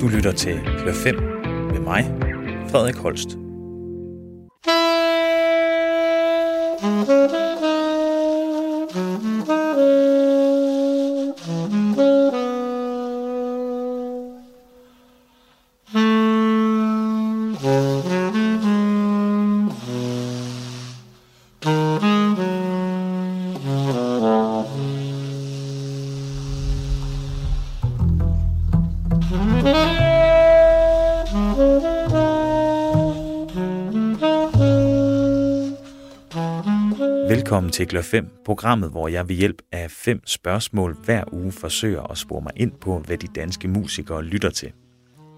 Du lytter til Hør 5 med mig, Frederik Holst. Velkommen til Glør 5, programmet, hvor jeg ved hjælp af fem spørgsmål hver uge forsøger at spore mig ind på, hvad de danske musikere lytter til.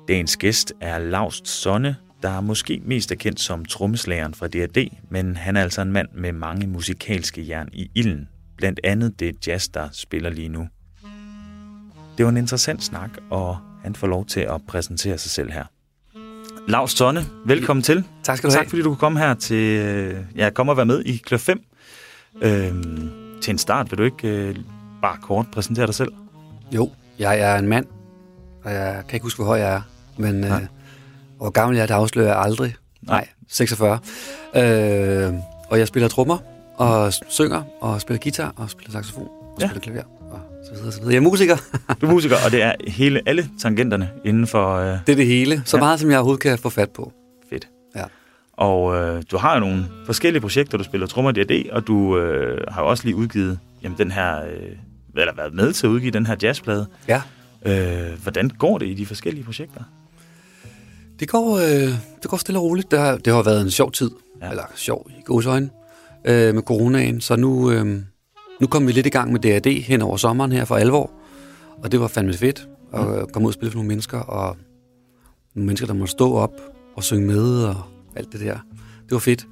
Dagens gæst er Laust Sonne, der måske mest er kendt som trommeslageren fra D&D, men han er altså en mand med mange musikalske jern i ilden, blandt andet det jazz, der spiller lige nu. Det var en interessant snak, og han får lov til at præsentere sig selv her. Lars Sonne, velkommen til. Tak skal du have. Tak fordi du kunne komme her til, øh, ja, komme og være med i Klør 5. Øhm, til en start, vil du ikke øh, bare kort præsentere dig selv? Jo, jeg er en mand, og jeg kan ikke huske, hvor høj jeg er, men øh, hvor gammel jeg er, det afslører jeg aldrig. Nej. Nej, 46. Øh, og jeg spiller trommer, og synger, og spiller guitar, og spiller saxofon, og Ja. spiller klaver, og så videre, så videre. Jeg er musiker. Du er musiker, og det er hele alle tangenterne inden for øh, det er det hele. Så Ja. meget, som jeg overhovedet kan få fat på. Og øh, du har jo nogle forskellige projekter, du spiller trommer i D&D, og du øh, har jo også lige udgivet jamen, den her, øh, eller været med til at udgive den her jazzplade. Ja. Øh, hvordan går det i de forskellige projekter? Det går, øh, det går stille og roligt. Det har, det har været en sjov tid, ja. eller sjov i godsøjne, øh, med coronaen. Så nu, øh, nu kom vi lidt i gang med D&D hen over sommeren her for alvor. Og det var fandme fedt at mm. komme ud og spille for nogle mennesker, og nogle mennesker, der måtte stå op og synge med, og alt det der. Det var fedt.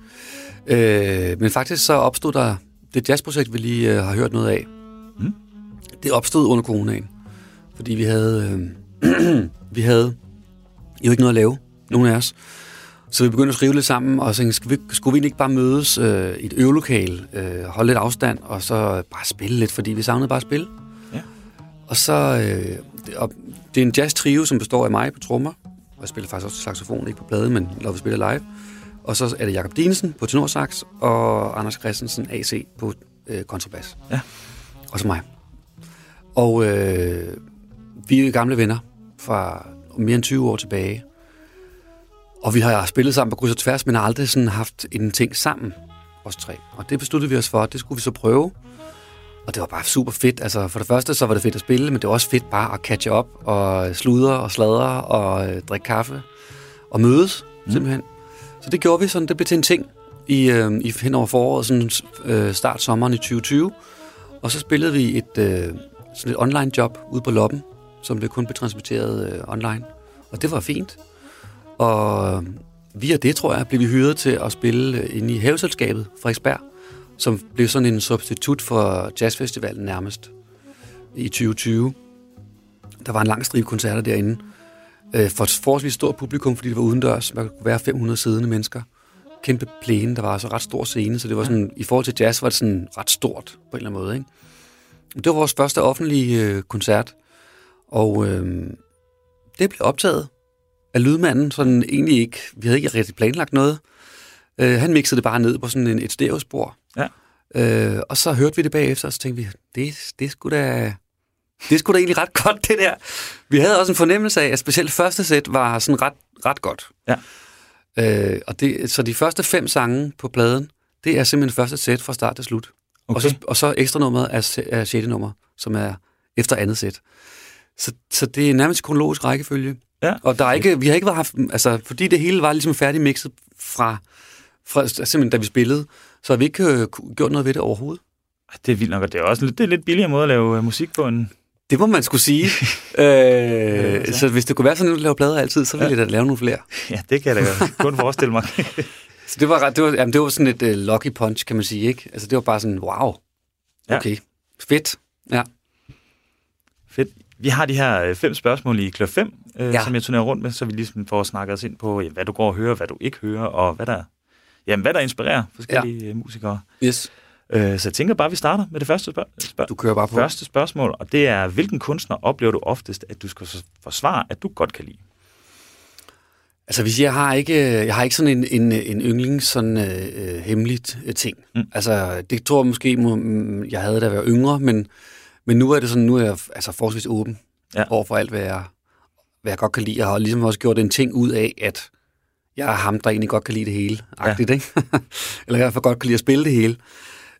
Øh, men faktisk så opstod der det jazzprojekt, vi lige øh, har hørt noget af. Mm. Det opstod under coronaen, fordi vi havde, øh, vi havde jo ikke noget at lave, nogen af os. Så vi begyndte at skrive lidt sammen, og så skulle vi, skulle vi ikke bare mødes øh, i et øvelokal, øh, holde lidt afstand, og så bare spille lidt, fordi vi savnede bare at spille. Ja. Og så, øh, det, og det er en jazz trio, som består af mig på trommer, og jeg spiller faktisk også saxofon, ikke på plade, men når vi spiller live. Og så er det Jakob Dinesen på tenorsax, og Anders Christensen AC på øh, kontrabas. Ja. Og så mig. Og øh, vi er gamle venner fra mere end 20 år tilbage. Og vi har spillet sammen på kryds og tværs, men har aldrig sådan haft en ting sammen, os tre. Og det besluttede vi os for, det skulle vi så prøve. Og det var bare super fedt. Altså, for det første så var det fedt at spille, men det var også fedt bare at catche op og sludre og sladre og øh, drikke kaffe og mødes, mm. simpelthen. Så det gjorde vi sådan, det blev til en ting i, øh, i hen over foråret, sådan øh, start sommeren i 2020. Og så spillede vi et, øh, sådan et online job ude på Loppen, som det kun blev transmitteret øh, online. Og det var fint. Og via det, tror jeg, blev vi hyret til at spille øh, inde i Haveselskabet Frederiksberg, som blev sådan en substitut for jazzfestivalen nærmest i 2020. Der var en lang stribe koncerter derinde. Øh, for et forholdsvis stort publikum, fordi det var udendørs. Der kunne være 500 siddende mennesker. Kæmpe plæne, der var altså ret stor scene, så det var sådan, i forhold til jazz var det sådan ret stort på en eller anden måde. Ikke? Det var vores første offentlige øh, koncert, og øh, det blev optaget af lydmanden, sådan egentlig ikke, vi havde ikke rigtig planlagt noget. Øh, han mixede det bare ned på sådan en, et stereospor. Ja. Øh, og så hørte vi det bagefter, og så tænkte vi, det, det skulle da... Det skulle da egentlig ret godt, det der. Vi havde også en fornemmelse af, at specielt første sæt var sådan ret, ret godt. Ja. Øh, og det, så de første fem sange på pladen, det er simpelthen første sæt fra start til slut. Okay. Og, så, og så ekstra nummeret er, er 6. nummer, som er efter andet sæt. Så, så det er nærmest kronologisk rækkefølge. Ja. Og der er ikke, vi har ikke været haft, altså, fordi det hele var ligesom færdig mixet fra, fra simpelthen da vi spillede, så har vi ikke øh, gjort noget ved det overhovedet. Det er vildt nok, og det er også lidt, det er lidt billigere måde at lave øh, musik på end... Det må man skulle sige. øh, så hvis det kunne være sådan, at du laver plader altid, så ville jeg da lave nogle flere. Ja, det kan jeg da kun forestille mig. Så det var, ret- det var, jamen, det var sådan et uh, lucky punch, kan man sige, ikke? Altså det var bare sådan, wow, Ja. okay, fedt. Ja. Fedt. Vi har de her øh, fem spørgsmål i Klør 5, øh, ja. Ja. som jeg turnerer rundt med, så vi ligesom får snakket os ind på, ja, hvad du går og hører, hvad du ikke hører, og hvad der, jamen, hvad der inspirerer forskellige ja. musikere. Yes. Øh, så jeg tænker bare, at vi starter med det første, spørg- spørg- Du kører bare på. første spørgsmål, og det er, hvilken kunstner oplever du oftest, at du skal forsvare, at du godt kan lide? Altså, hvis jeg har ikke, jeg har ikke sådan en, en, en yndlings sådan øh, øh, hemmeligt øh, ting. Mm. Altså, det tror jeg måske, må, mm, jeg havde, da jeg var yngre, men, men nu er det sådan, nu er jeg altså forholdsvis åben ja. over for alt, hvad jeg, hvad jeg godt kan lide. Jeg har ligesom også gjort en ting ud af, at jeg er ham, der egentlig godt kan lide det hele. Agtigt, ja. ikke? Eller jeg for godt kan lide at spille det hele.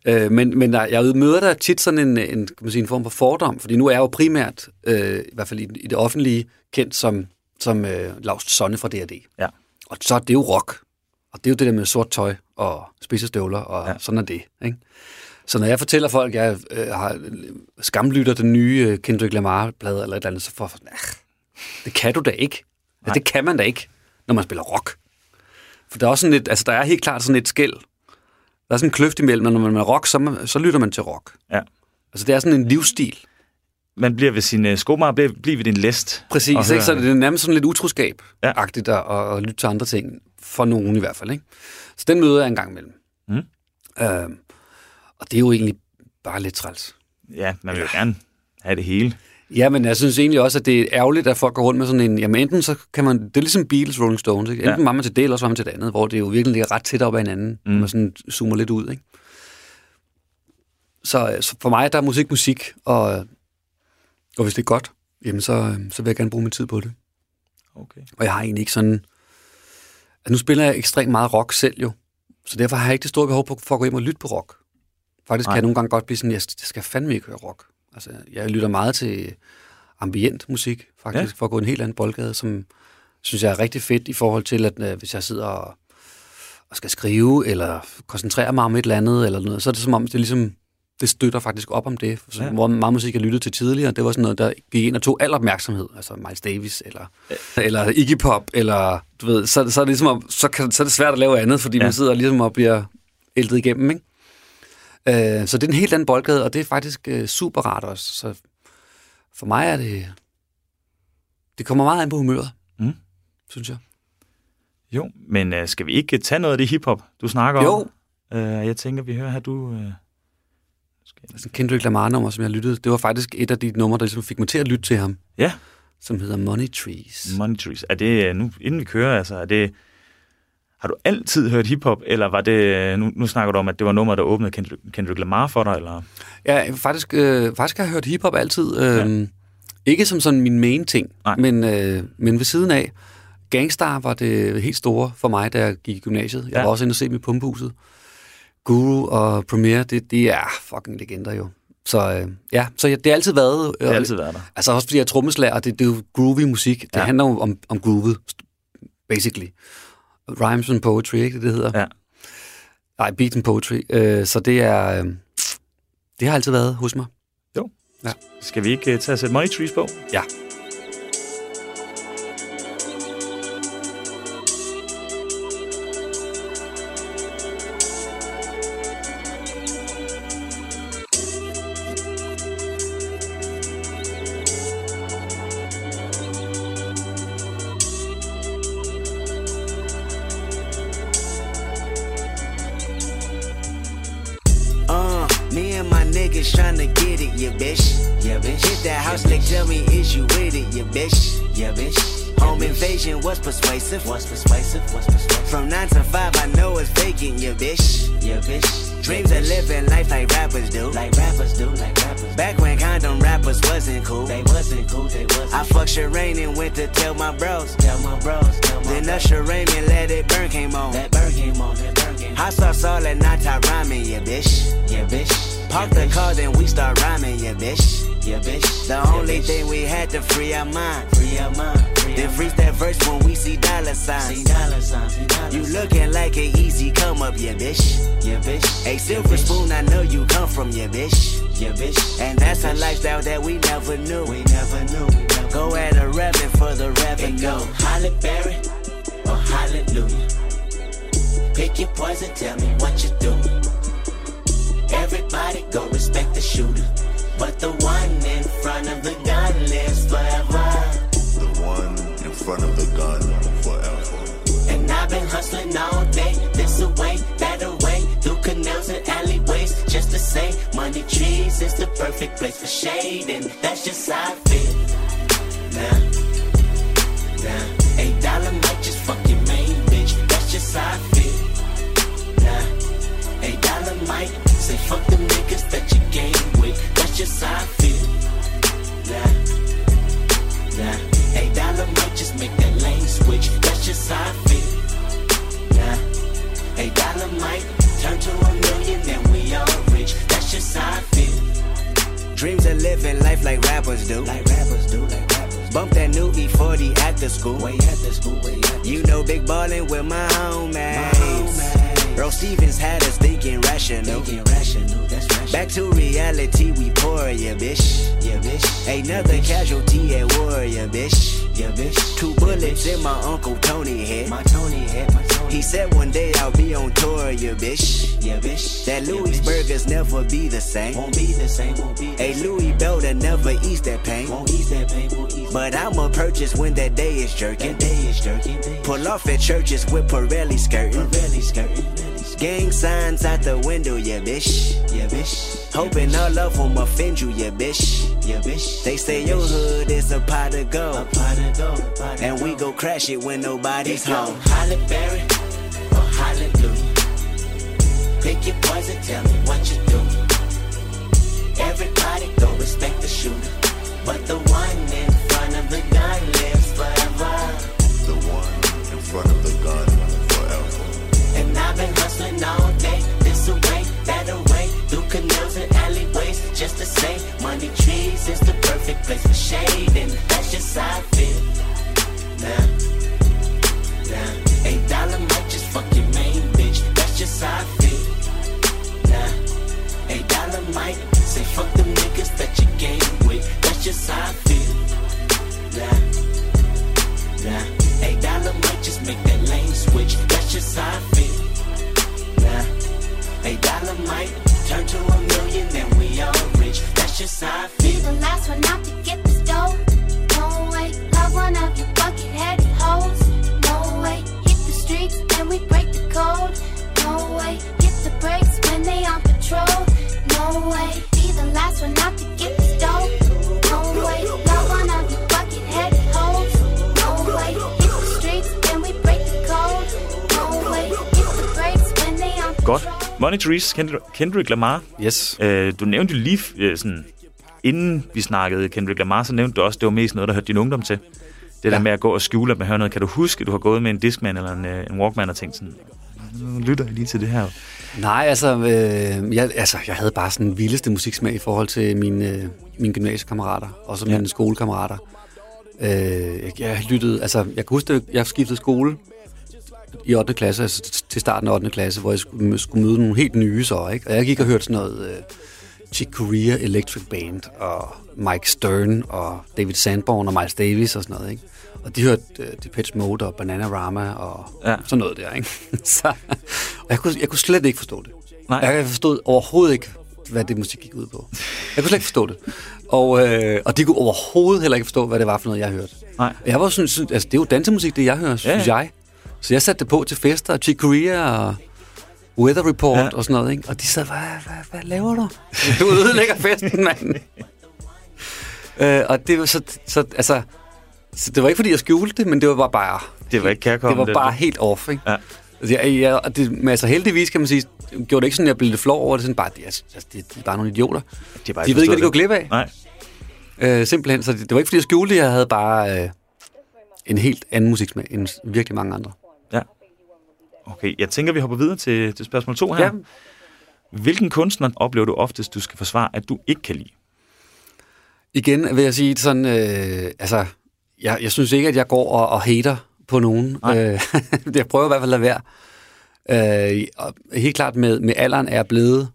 Øh, men, men der, jeg møder der tit sådan en, en, kan man sige, en form for fordom, fordi nu er jeg jo primært, øh, i hvert fald i, i det offentlige, kendt som, som øh, Lars Sonne fra D&D. Ja. Og så er det jo rock. Og det er jo det der med sort tøj og spidsestøvler, og Ja. sådan er det. Ikke? Så når jeg fortæller folk, at jeg øh, har skamlytter den nye øh, Kendrick Lamar-plade eller et eller andet, så får jeg sådan, "Ah, det kan du da ikke. Nej. det kan man da ikke, når man spiller rock. For der er også sådan et, altså der er helt klart sådan et skæld. Der er sådan en kløft imellem, og når man er rock, så, man, så lytter man til rock. Ja. Altså det er sådan en livsstil. Man bliver ved sin uh, skomager, bliver, bliver ved din læst. Præcis, ikke? så det er nærmest sådan lidt utroskab Ja. at, at, lytte til andre ting, for nogen i hvert fald. Ikke? Så den møder jeg en gang imellem. Mm. Øhm, og det er jo egentlig bare lidt træls. Ja, man vil jo gerne have det hele. Ja, men jeg synes egentlig også, at det er ærgerligt, at folk går rundt med sådan en... Jamen enten så kan man... Det er ligesom Beatles, Rolling Stones, ikke? Enten Ja. var man til det, eller så var man til det andet, hvor det jo virkelig ligger ret tæt op ad hinanden, Mm. man sådan zoomer lidt ud, ikke? Så, så for mig, der er musik musik, og, og hvis det er godt, jamen så, så vil jeg gerne bruge min tid på det. Okay. Og jeg har egentlig ikke sådan... Altså nu spiller jeg ekstremt meget rock selv jo, så derfor har jeg ikke det store behov på, for at gå hjem og lytte på rock. Faktisk Nej. kan jeg nogle gange godt blive sådan, jeg jeg skal fandme ikke høre rock. Altså, jeg lytter meget til ambient musik, faktisk, Ja. ja. for at gå en helt anden boldgade, som synes jeg er rigtig fedt i forhold til, at øh, hvis jeg sidder og, og skal skrive, eller koncentrere mig om et eller andet, eller noget, så er det som om, det ligesom, det støtter faktisk op om det. Så, Ja. ja. Hvor meget musik jeg lyttede til tidligere, det var sådan noget, der gik ind og tog al opmærksomhed. Altså Miles Davis, eller, eller Iggy Pop, eller du ved, så, så er det ligesom, om- så, kan, så er det svært at lave andet, fordi Ja. ja. man sidder ligesom og bliver æltet igennem, ikke? Øh, så det er en helt anden boldgade, og det er faktisk øh, super rart også. Så for mig er det... Det kommer meget an på humøret, Mm. synes jeg. Jo, men uh, skal vi ikke tage noget af det hiphop, du snakker Jo. om? Uh, jeg tænker, vi hører her, du... Skal... Altså Kendrick Lamar-nummer, som jeg lyttede, det var faktisk et af de numre, der ligesom fik mig til at lytte til ham, Ja, som hedder Money Trees. Money Trees. Er det, øh, nu, inden vi kører, altså, er det... Har du altid hørt hiphop, eller var det... øh, Nu, nu snakker du om, at det var nummer, der åbnede Kendrick, Kendrick Lamar for dig, eller... Ja, faktisk, øh, faktisk har jeg hørt hiphop altid. Øh, ja. Ikke som sådan min main ting, Nej. men, øh, men ved siden af. Gangstar var det helt store for mig, da jeg gik i gymnasiet. Jeg Ja. var også inde og se dem i pumpehuset. Guru og Premiere, det, det er fucking legender jo. Så øh, ja, så ja, det har altid været... Det har altid været der. Altså også fordi jeg er trommeslager, og det, det er jo groovy musik. Det ja. handler jo om, om groovet, basically. Rhymes and poetry, ikke det, det hedder? Ja. Nej, beat and poetry. Øh, så det er... Øh, det har altid været hos mig. Skal vi ikke uh, tage og sætte Money Trees på? Ja. Niggas tryna get it, yeah, bitch. Yeah, bitch. Hit that house, they tell me, is you with it, yeah, bitch. Yeah, bitch. Home invasion was persuasive. Was persuasive. Was persuasive. From nine to five, I know it's vacant, yeah, bitch. Yeah, bitch. Dreams of living life like rappers do. Like rappers do, like rappers. Back when condom rappers wasn't cool. They wasn't cool, they wasn't. I fucked Shireen and went to tell my bros. Tell my bros, tell my Then Usher Raymond let it burn came on. That burn came on, that burn came on. Hot sauce all that night I rhyming, yeah, bitch. Yeah, bitch. Park the car, then we start rhyming, yeah, bitch. Yeah, bitch. The only thing we had to free our mind. Free our mind. Then freeze that verse when we see dollar signs. See dollar signs. See dollar you looking like an easy come up, yeah, bitch. Yeah, bitch. A silver spoon, I know you come from, yeah, bitch. Yeah, bitch. And that's a lifestyle that we never knew. We never knew. We never go at a revving for the revenue. It Go Holly Berry or Hallelujah. Pick your poison, tell me what you do. Everybody go respect the shooter. But the one in front of the gun lives forever. The one in front of the gun forever. And I've been hustling all day, this away, that away, through canals and alleyways, just to say money trees is the perfect place for shade, and that's just how I feel. Now, now, eight dollar might just fuck your main bitch. That's just how I feel. Fuck the niggas that you game with. That's just how I feel. Nah, nah, eight dollar might just make that lane switch. That's just how I feel. Nah, eight dollar might turn to a million, then we all rich. That's just how I feel. Dreams of living life like rappers do. Like rappers do, like rappers. Bump that new E40 after school. Way after school, way after You know, big ballin' with my homies. Bro Stevens had us thinking rational. Thinking rational, that's rational. Back to reality, we pour ya, bitch. Yeah, bitch. Another casualty at war, ya, bitch. Yeah, bitch. Two bullets in my uncle Tony head. My Tony head, my. He said one day I'll be on tour, ya, bitch. Yeah, bitch. That Louis burgers never be the same. Won't be the same, won't be. A Louis Belder never ease that pain. Won't ease that pain, won't ease. But I'ma purchase when that day is jerking. That day is jerking. Pull off at churches with Pirelli skirting. Pirelli skirting. Gang signs out the window, yeah, bitch. Yeah, bitch. Hoping all of them offend you, yeah, bitch. Yeah, bitch. They say your hood is a pot of gold. A pot of gold. And we go crash it when nobody's home. Holly Berry or Hallelujah. Pick your poison, tell me what you do. Everybody don't respect the shooter. But the money trees is the perfect place for shade, and that's just how I feel. Now, now, eight dollar might just fuck your main bitch, that's just how I feel. Now, eight dollar might. Say fuck them niggas that you game with, that's just how I Trees, Kendrick, Lamar. Yes. Øh, du nævnte jo lige øh, sådan, inden vi snakkede Kendrick Lamar, så nævnte du også, at det var mest noget, der hørte din ungdom til. Det der Ja. med at gå og skjule, at man hører noget. Kan du huske, at du har gået med en Discman eller en, øh, en Walkman og tænkt sådan, nu lytter jeg lige til det her. Nej, altså, øh, jeg, altså, jeg havde bare sådan den vildeste musiksmag i forhold til mine, øh, mine gymnasiekammerater, og så mine Ja. skolekammerater. Øh, jeg, jeg lyttede, altså, jeg kan huske, at jeg skiftede skole i 8. klasse, altså til starten af 8. klasse, hvor jeg skulle, skulle møde nogle helt nye så, ikke? Og jeg gik og hørte sådan noget øh, Chick Corea Electric Band, og Mike Stern, og David Sanborn, og Miles Davis og sådan noget, ikke? Og de hørte øh, Depeche Mode og Bananarama og Ja. sådan noget der, ikke? så, og jeg kunne, jeg kunne slet ikke forstå det. Nej. Jeg forstod overhovedet ikke, hvad det musik gik ud på. Jeg kunne slet ikke forstå det. Og, øh, og de kunne overhovedet heller ikke forstå, hvad det var for noget, jeg hørte. Nej. Jeg var sådan, synes, altså det er jo dansemusik, det jeg hører, synes ja. jeg. Så jeg satte det på til fester, Chick Corea og Weather Report Ja. og sådan noget, ikke? Og de sad, hvad, hvad, hvad laver du? Du ødelægger festen, mand. øh, og det var så, så, altså, så det var ikke, fordi jeg skjulte det, men det var bare, Det var ikke det kærkommen. var bare helt off, ikke? Ja. Altså, jeg, jeg, og det, men altså heldigvis kan man sige, gjorde det ikke sådan, at jeg blev lidt flov over det, sådan bare, det, er- altså, det, de er bare nogle idioter. De, har bare De ved ikke, hvad de går glip af. Nej. Øh, simpelthen, så det, det var ikke, fordi jeg skjulte det, jeg havde bare øh, en helt anden musiksmag end virkelig mange andre. Okay, jeg tænker, vi hopper videre til, til spørgsmål to her. Ja. Hvilken kunstner oplever du oftest, du skal forsvare, at du ikke kan lide? Igen vil jeg sige sådan, øh, altså, jeg, jeg synes ikke, at jeg går og, og hater på nogen. Nej. Øh, jeg prøver i hvert fald at lade være. Øh, og helt klart med, med alderen er jeg blevet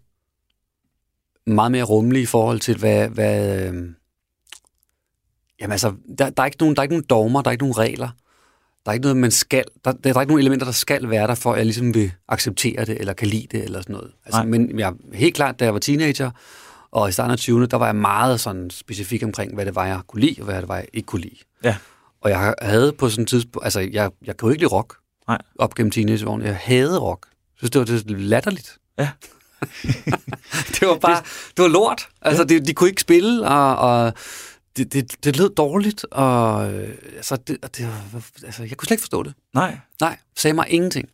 meget mere rummelig i forhold til, hvad... hvad øh, jamen altså, der, der, er ikke nogen, der er ikke nogen dogmer, der er ikke nogen regler. Der er ikke noget, man skal... Der, der er ikke nogen elementer, der skal være der, for at jeg ligesom vil acceptere det, eller kan lide det, eller sådan noget. Altså, Nej. men jeg, helt klart, da jeg var teenager, og i starten af 20'erne, der var jeg meget sådan specifik omkring, hvad det var, jeg kunne lide, og hvad det var, jeg ikke kunne lide. Ja. Og jeg havde på sådan et tidspunkt... Altså, jeg, jeg kunne ikke lide rock Nej. op gennem teenageårene. Jeg havde rock. Jeg synes, det var det latterligt. Ja. det var bare, det var lort. Altså, de, de kunne ikke spille, og, og det, det, det lød dårligt, og øh, altså, det, det, altså, jeg kunne slet ikke forstå det. Nej. Nej, sagde mig ingenting.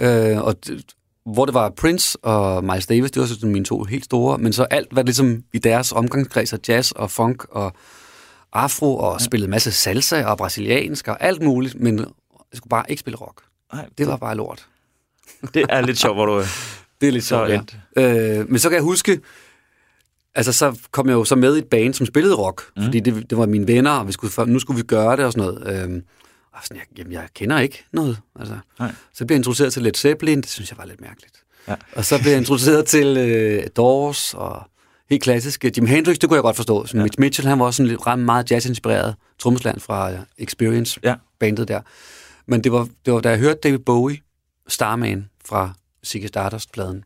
Øh, og det, hvor det var Prince og Miles Davis, det var sådan mine to helt store, men så alt var ligesom i deres omgangskreds af jazz og funk og afro, og ja. spillede masse salsa og brasiliansk og alt muligt, men jeg skulle bare ikke spille rock. Nej, Det var bare lort. det er lidt sjovt, hvor du... Det er lidt sjovt, ja. Øh, men så kan jeg huske, altså så kom jeg jo så med i et band, som spillede rock, mm. fordi det, det var mine venner, og vi skulle, nu skulle vi gøre det og sådan noget. Øh, og sådan, jeg, jamen, jeg kender ikke noget. Altså. Nej. Så blev jeg introduceret til Led Zeppelin, det synes jeg var lidt mærkeligt. Ja. Og så blev jeg introduceret til øh, Doors og helt klassisk. Jim Hendrix, det kunne jeg godt forstå. Så Ja. Mitch Mitchell, han var også sådan lidt ret meget jazzinspireret trommeslager fra uh, Experience, Ja. bandet der. Men det var, det var, da jeg hørte David Bowie, Starman fra Ziggy Stardust-pladen,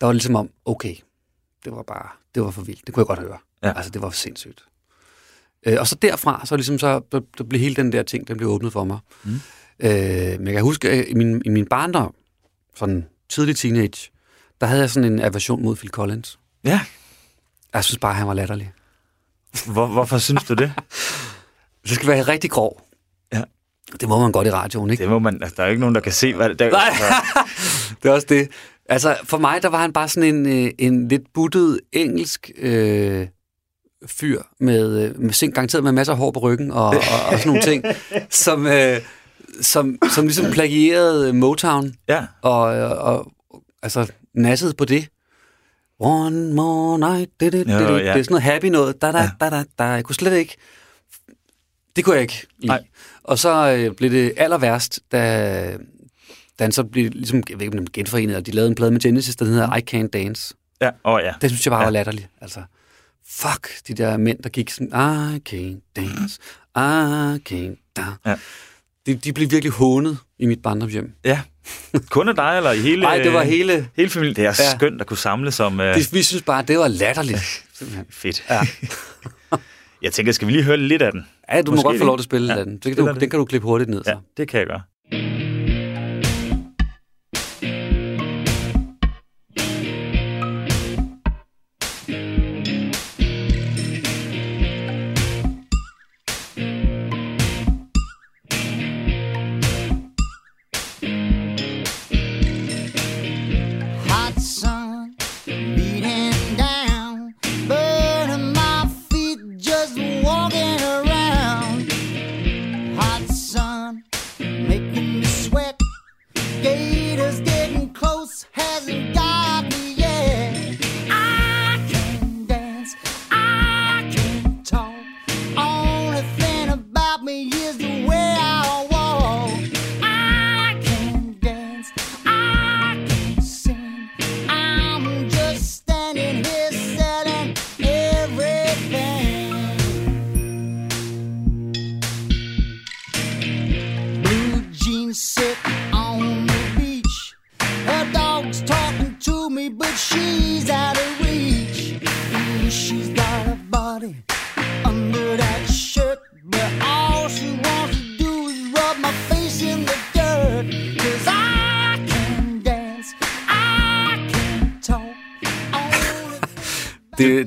der var det ligesom om, okay, det var bare, det var for vildt. Det kunne jeg godt høre. Ja. Altså, det var sindssygt. Øh, og så derfra, så ligesom så, der, der blev hele den der ting, den blev åbnet for mig. Mm. Øh, men jeg kan huske, at i min, i min barndom, sådan tidlig teenage, der havde jeg sådan en aversion mod Phil Collins. Ja. Jeg synes bare, han var latterlig. Hvor, hvorfor synes du det? Det skal være rigtig grov. Ja. Det må man godt i radioen, ikke? Det må man... Altså, der er jo ikke nogen, der kan se, hvad det der... Nej, det er også det. Altså, for mig, der var han bare sådan en, øh, en lidt buttet engelsk øh, fyr, med, øh, med garanteret med masser af hår på ryggen og, og, og sådan nogle ting, som, øh, som, som ligesom plagierede Motown Ja. og, og, og altså nassede på det. One more night, det, det, det, det, det er sådan noget happy noget, da, da, Ja. da, da, da. Jeg kunne slet ikke, det kunne jeg ikke lide. Nej. Og så øh, blev det aller værst, da, da han så blev ligesom, jeg ved ikke, om genforenet, og de lavede en plade med Genesis, der hedder I Can't Dance. Ja, åh oh, ja. Det synes jeg bare Ja. ja. var latterligt. Altså, fuck, de der mænd, der gik sådan, I can't dance, I can't dance. Ja. De, de blev virkelig hånet i mit barndomshjem. Ja. Kun af dig, eller i hele... Nej, det var hele... Hele familien. Det er Ja. skønt at kunne samles om... Uh, Det, vi synes bare, det var latterligt. Simpelthen. fedt. Ja. Jeg tænker, skal vi lige høre lidt af den? Ja, du Måske må godt få lov til at spille Ja, ja, den. Det kan du, det. den kan du klippe hurtigt ned. Ja, Så. det kan jeg gøre.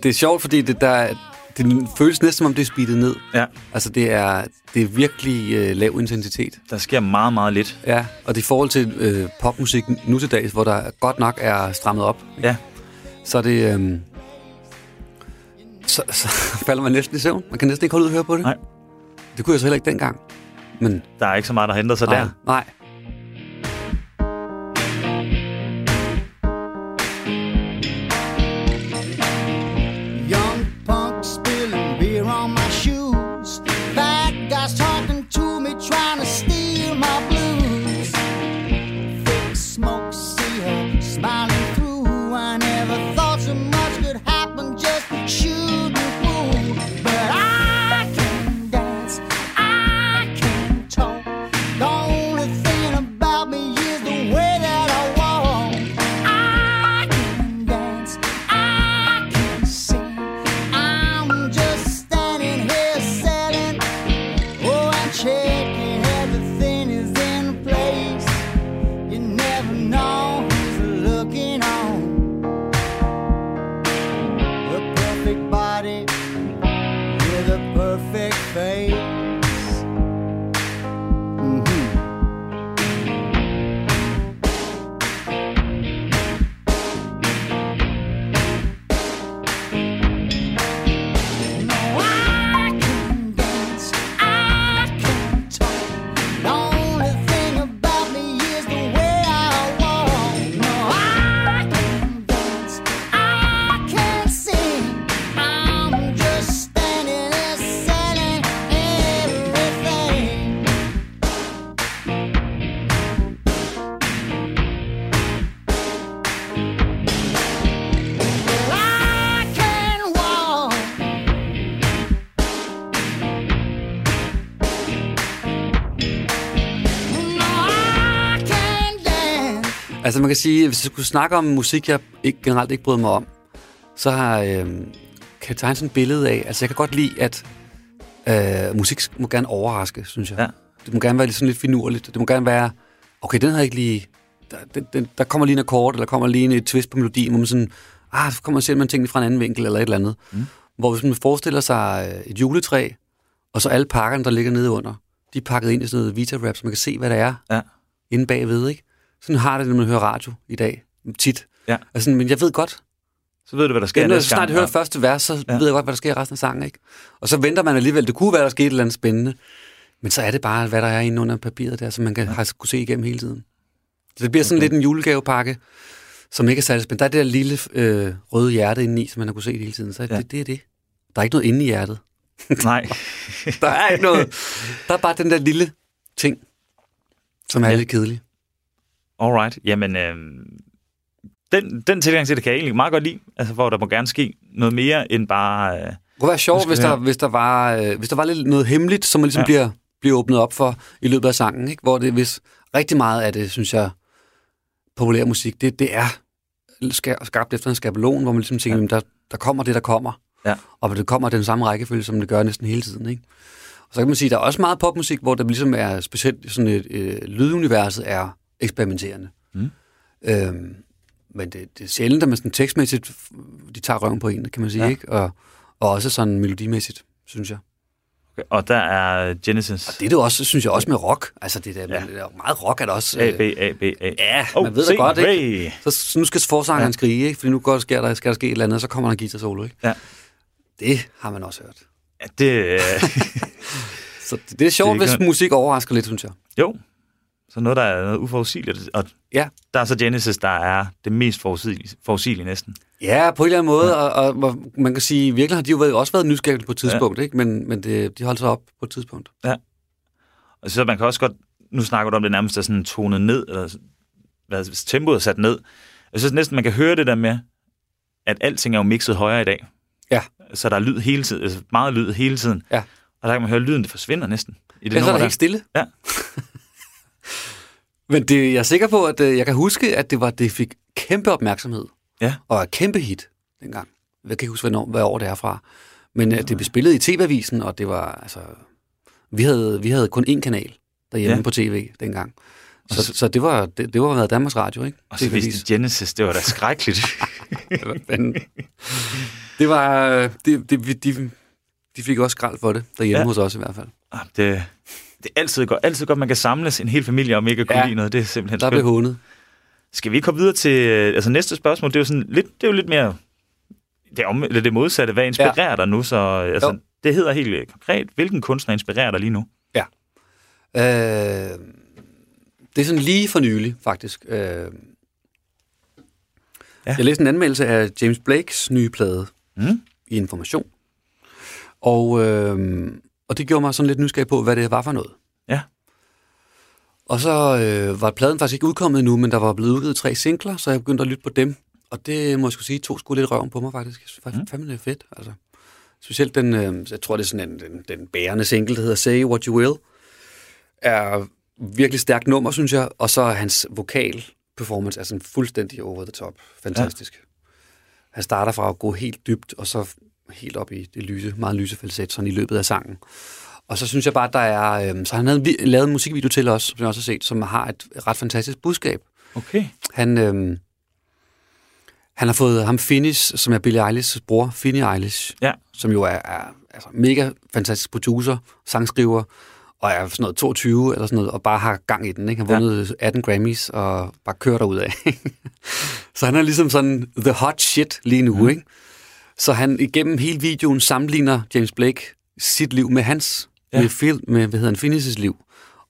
Det, er sjovt, fordi det, der, det føles næsten, som om det er speedet ned. Ja, Altså, det er, det er virkelig øh, lav intensitet. der sker meget, meget lidt. Ja, og det i forhold til øh, popmusik nu til dags, hvor der godt nok er strammet op, Ja, så det... Øh, så, så falder man næsten i søvn. Man kan næsten ikke holde ud og høre på det. Nej. Det kunne jeg så heller ikke dengang. Men der er ikke så meget, der henter sig nej, der. nej. Altså man kan sige, hvis jeg skulle snakke om musik, jeg ikke, generelt ikke bryder mig om, så har, øh, kan jeg tegne sådan et billede af, altså jeg kan godt lide, at øh, musik må gerne overraske, synes jeg. Ja. Det må gerne være lidt sådan lidt finurligt. Det må gerne være, okay, den har ikke lige, der, den, den, der kommer lige en akkord, eller kommer lige en, et twist på melodien, hvor man sådan, ah, så kommer man tingene fra en anden vinkel, eller et eller andet. Mm. Hvor hvis man forestiller sig øh, et juletræ, og så alle pakkerne, der ligger nede under, de er pakket ind i sådan noget Vita-rap, så man kan se, hvad det er Ja. inde bagved, ikke? Sådan har det, når man hører radio i dag. Tit. Ja. Altså, men jeg ved godt, Så ved du, hvad der sker ja, når jeg snart hører første vers, så Ja. ved jeg godt, hvad der sker i resten af sangen, ikke? Og så venter man alligevel, det kunne være, der skete et eller andet spændende. Men så er det bare, hvad der er inde under papiret der, som man kan ja. har kunne se igennem hele tiden. Så det bliver sådan Okay. lidt en julegavepakke, som ikke er særlig spændende. Der er det der lille øh, røde hjerte indeni, som man har kunne se hele tiden. Så ja. det, det er det. Der er ikke noget inde i hjertet. Nej. Der er ikke noget. Der er bare den der lille ting, som er Ja. lidt kedelig. Alright. Jamen, øh, den, den tilgang til det kan jeg egentlig meget godt lide. Altså, hvor der må gerne ske noget mere end bare... Øh, Det kunne være sjovt, hvis vi der, hvis, der var, øh, hvis der var lidt noget hemmeligt, som man ligesom Ja. bliver, bliver åbnet op for i løbet af sangen. Ikke? Hvor det, hvis rigtig meget af det, synes jeg, populær musik, det, det er ska- skabt efter en skabelon, hvor man ligesom tænker, Ja. ja. der, der kommer det, der kommer. Ja. Og det kommer den samme rækkefølge, som det gør næsten hele tiden. Ikke? Og så kan man sige, der er også meget popmusik, hvor der ligesom er specielt sådan et, øh, lyduniverset er eksperimenterende. Mm. Øhm, men det, det er sjældent, at man sådan tekstmæssigt, de tager røven på en, kan man sige, Ja. ikke? Og, og også sådan melodimæssigt, synes jeg. og der er Genesis. Og det er det også, synes jeg, også med rock. Altså, det der, Ja. det er meget rock er der også. A, B, øh, A, B, A. Ja, Oh, man ved da godt, ikke? Så, så nu skal forsangeren Ja. skrige, ikke? Fordi nu går, sker der, skal der ske et eller andet, og så kommer der en guitar solo, ikke? Ja. Det har man også hørt. Ja, det, øh, Så det, det er sjovt, Det det kan- hvis musik overrasker lidt, synes jeg. jo, så noget, der er noget uforudsigeligt. Og Ja. der er så Genesis, der er det mest forudsigelige, forudsigelige næsten. Ja, på en eller anden måde, ja. og, og, man kan sige, virkelig har de jo også været nysgerrige på et tidspunkt, ja. ikke? Men, men det, de holdt sig op på et tidspunkt. Og så man kan også godt, nu snakker du om det nærmest er sådan tonet ned, eller hvad, hvis tempoet er sat ned. Jeg synes næsten, man kan høre det der med, at alting er jo mixet højere i dag. Ja. Så der er lyd hele tiden, altså meget lyd hele tiden. Ja. Og der kan man høre, at lyden det forsvinder næsten. I det Ellers er nummer det helt stille. Ja. Men det, jeg er sikker på, at øh, jeg kan huske, at det var det fik kæmpe opmærksomhed. Ja. Og et kæmpe hit dengang. Jeg kan ikke huske, hvad år det er fra. Men øh, det blev spillet i TV-avisen, og det var, altså... Vi havde, vi havde kun én kanal derhjemme Ja. på tv dengang. Så, så- så det var, det, det var været Danmarks Radio, ikke? Og så viste Genesis, det var da skrækkeligt. Det var... øh, Det, det, de, de fik også skrald for det, derhjemme Ja. ja. hos os i hvert fald. Ah, det, det er altid godt, altid godt, man kan samles en hel familie om ikke at kunne ja. Ja. lide noget. Det er simpelthen Der blev hånet. Skal vi komme videre til altså næste spørgsmål? Det er jo sådan lidt, det er jo lidt mere det, om, eller det modsatte. Hvad inspirerer ja. dig nu? Så, altså, Jo. det hedder helt øh, konkret. Hvilken kunstner inspirerer dig lige nu? Øh, det er sådan lige for nylig, faktisk. Øh, Ja. ja. Jeg læste en anmeldelse af James Blakes nye plade Mm? i Information. Og, øh, og det gjorde mig sådan lidt nysgerrig på, hvad det var for noget. Ja. Og så øh, var pladen faktisk ikke udkommet endnu, men der var blevet udgivet tre singler, så jeg begyndte at lytte på dem. Og det må jeg skulle sige, tog sgu lidt røven på mig faktisk. Synes faktisk, Mm. fandme det fedt. Altså. Specielt den, øh, jeg tror det er sådan en, den, den bærende single, der hedder Say What You Will, er virkelig stærkt nummer, synes jeg. Og så hans vokal performance er sådan fuldstændig over the top. Fantastisk. Ja. Han starter fra at gå helt dybt, og så helt op i det lyse, meget lyse falset, sådan i løbet af sangen. Og så synes jeg bare, at der er... Øh, så han havde lavet en musikvideo til os, som jeg også har set, som har et ret fantastisk budskab. Okay. Han, øh, han har fået ham Finnish, som er Billie Eilish's bror, Finny Eilish, Ja. som jo er, er, altså, mega fantastisk producer, sangskriver, og er sådan noget 22 eller sådan noget, og bare har gang i den. Ikke? Han har vundet 18 Grammys og bare kører derud af. så han er ligesom sådan the hot shit lige nu. Mm. Ikke? Så han igennem hele videoen sammenligner James Blake sit liv med hans, ja. med, Phil, med hvad hedder han, Finis' liv.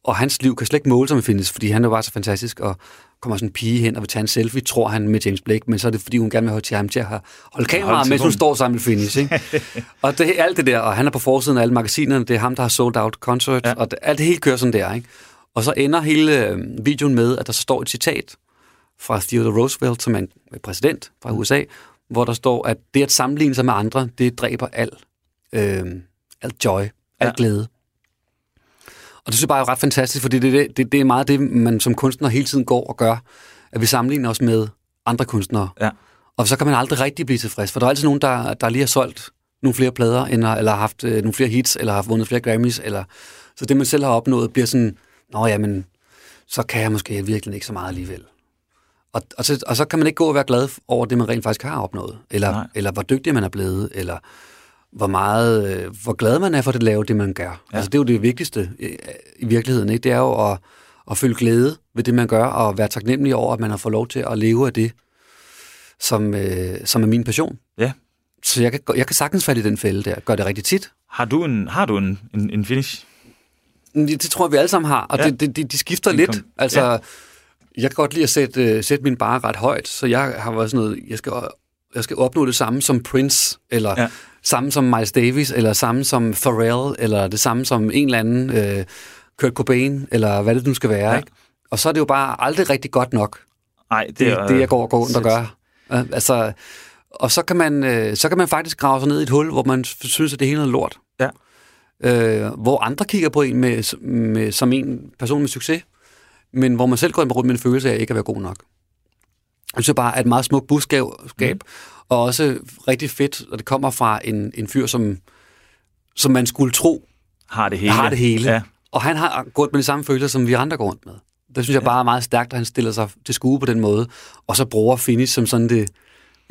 Og hans liv kan slet ikke måle sig med Finis, fordi han er bare så fantastisk, og kommer sådan en pige hen og vil tage en selfie, tror han med James Blake, men så er det fordi, hun gerne vil have til ham til at holde kameraet, mens hun står sammen med Finis. Ikke? og det, alt det der, og han er på forsiden af alle magasinerne, det er ham, der har sold out concert, ja. og det, alt det hele kører sådan der. Ikke? Og så ender hele øh, videoen med, at der står et citat fra Theodore Roosevelt, som er en præsident fra USA, hvor der står, at det at sammenligne sig med andre, det dræber al, øh, al joy, al Ja. glæde. Og det synes jeg bare er ret fantastisk, fordi det, det, det, er meget det, man som kunstner hele tiden går og gør, at vi sammenligner os med andre kunstnere. Ja. Og så kan man aldrig rigtig blive tilfreds, for der er altid nogen, der, der lige har solgt nogle flere plader, end, eller har haft øh, nogle flere hits, eller har vundet flere Grammys, eller, så det, man selv har opnået, bliver sådan, nå ja, men så kan jeg måske virkelig ikke så meget alligevel. Og, og, så, og så kan man ikke gå og være glad over det, man rent faktisk har opnået, eller, Nej. eller hvor dygtig man er blevet, eller hvor meget, øh, hvor glad man er for at lave det, man gør. Ja. Altså, det er jo det vigtigste øh, i virkeligheden. Ikke? Det er jo at, at føle glæde ved det, man gør, og være taknemmelig over, at man har fået lov til at leve af det, som, øh, som er min passion. Ja. Så jeg kan, jeg kan sagtens falde i den fælde der. Gør det rigtig tit. Har du en, har du en, en, en finish? Det, det tror jeg, vi alle sammen har, og Ja. det, det, de, de skifter De lidt. altså, ja. Jeg kan godt lide at sætte, øh, sætte min bare ret højt, så jeg har været sådan noget, jeg skal, jeg skal opnå det samme som Prince, eller Ja. samme som Miles Davis, eller samme som Pharrell, eller det samme som en eller anden øh, Kurt Cobain, eller hvad det nu skal være. Ja. Ikke? Og så er det jo bare aldrig rigtig godt nok, Nej, det, det, det jeg går og går rundt og gør. Altså, og så kan, man, øh, så kan man faktisk grave sig ned i et hul, hvor man synes, at det hele er lort. Ja. Øh, hvor andre kigger på en med, med, som en person med succes, men hvor man selv går ind rundt med en følelse af ikke at være god nok. Jeg synes bare, at et meget smukt budskab, mm. og også rigtig fedt, og det kommer fra en, en fyr, som, som man skulle tro, Har det hele. har det hele. Ja. Og han har gået med de samme følelser, som vi andre går rundt med. Det synes jeg bare er meget stærkt, at han stiller sig til skue på den måde, og så bruger Finish som sådan det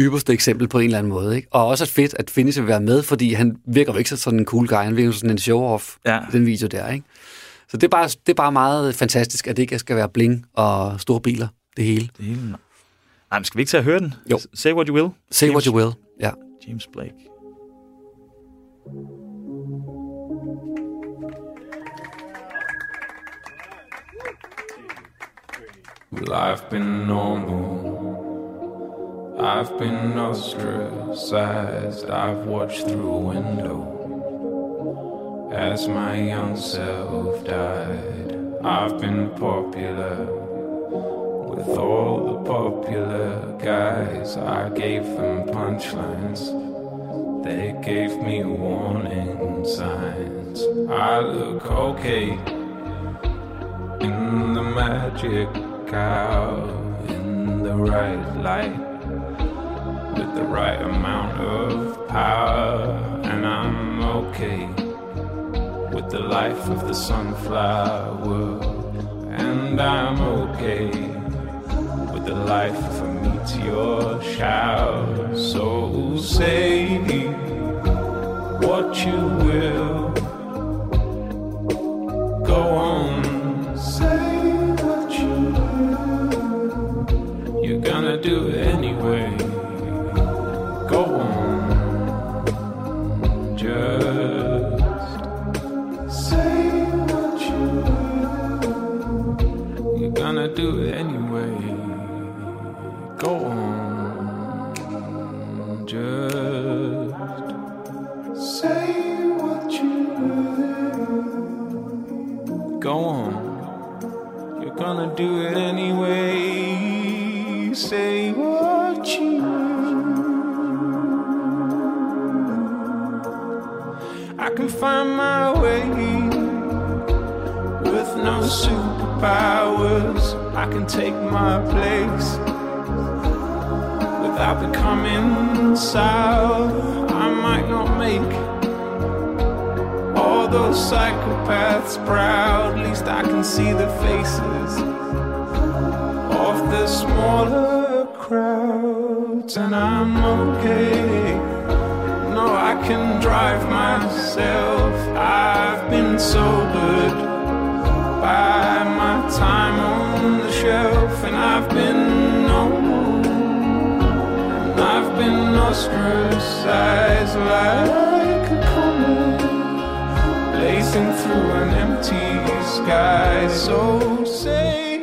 ypperste eksempel på en eller anden måde. Ikke? Og også at fedt, at Finish vil være med, fordi han virker jo ikke så sådan en cool guy, han virker sådan en show-off Ja. i den video der. Ikke? Så det er, bare, det er bare meget fantastisk, at det ikke skal være bling og store biler, det hele. Det hele. Nej, men skal vi ikke tage at høre den? Jo. Say what you will. Say what James- you will. Ja. James Blake. Life been normal. I've been ostracized. I've watched through a window as my young self died. I've been popular with all the popular guys. I gave them punchlines. They gave me warning signs. I look okay in the magic hour, in the right light, with the right amount of power, and I'm okay with the life of the sunflower, and I'm okay with the life of a meteor shower. So say what you will. Go on, say what you will. You're gonna do it anyway. Go on, do it anyway. Go on, just say what you will. Go on. You're gonna do it anyway. Say what you will. I can find my way with no superpowers. I can take my place without becoming sour. I might not make all those psychopaths proud. At least I can see the faces of the smaller crowds, and I'm okay. no, I can drive myself. I've been sobered by my time on the shelf, and I've been known, and I've been ostracized like a comet, blazing through an empty sky. So say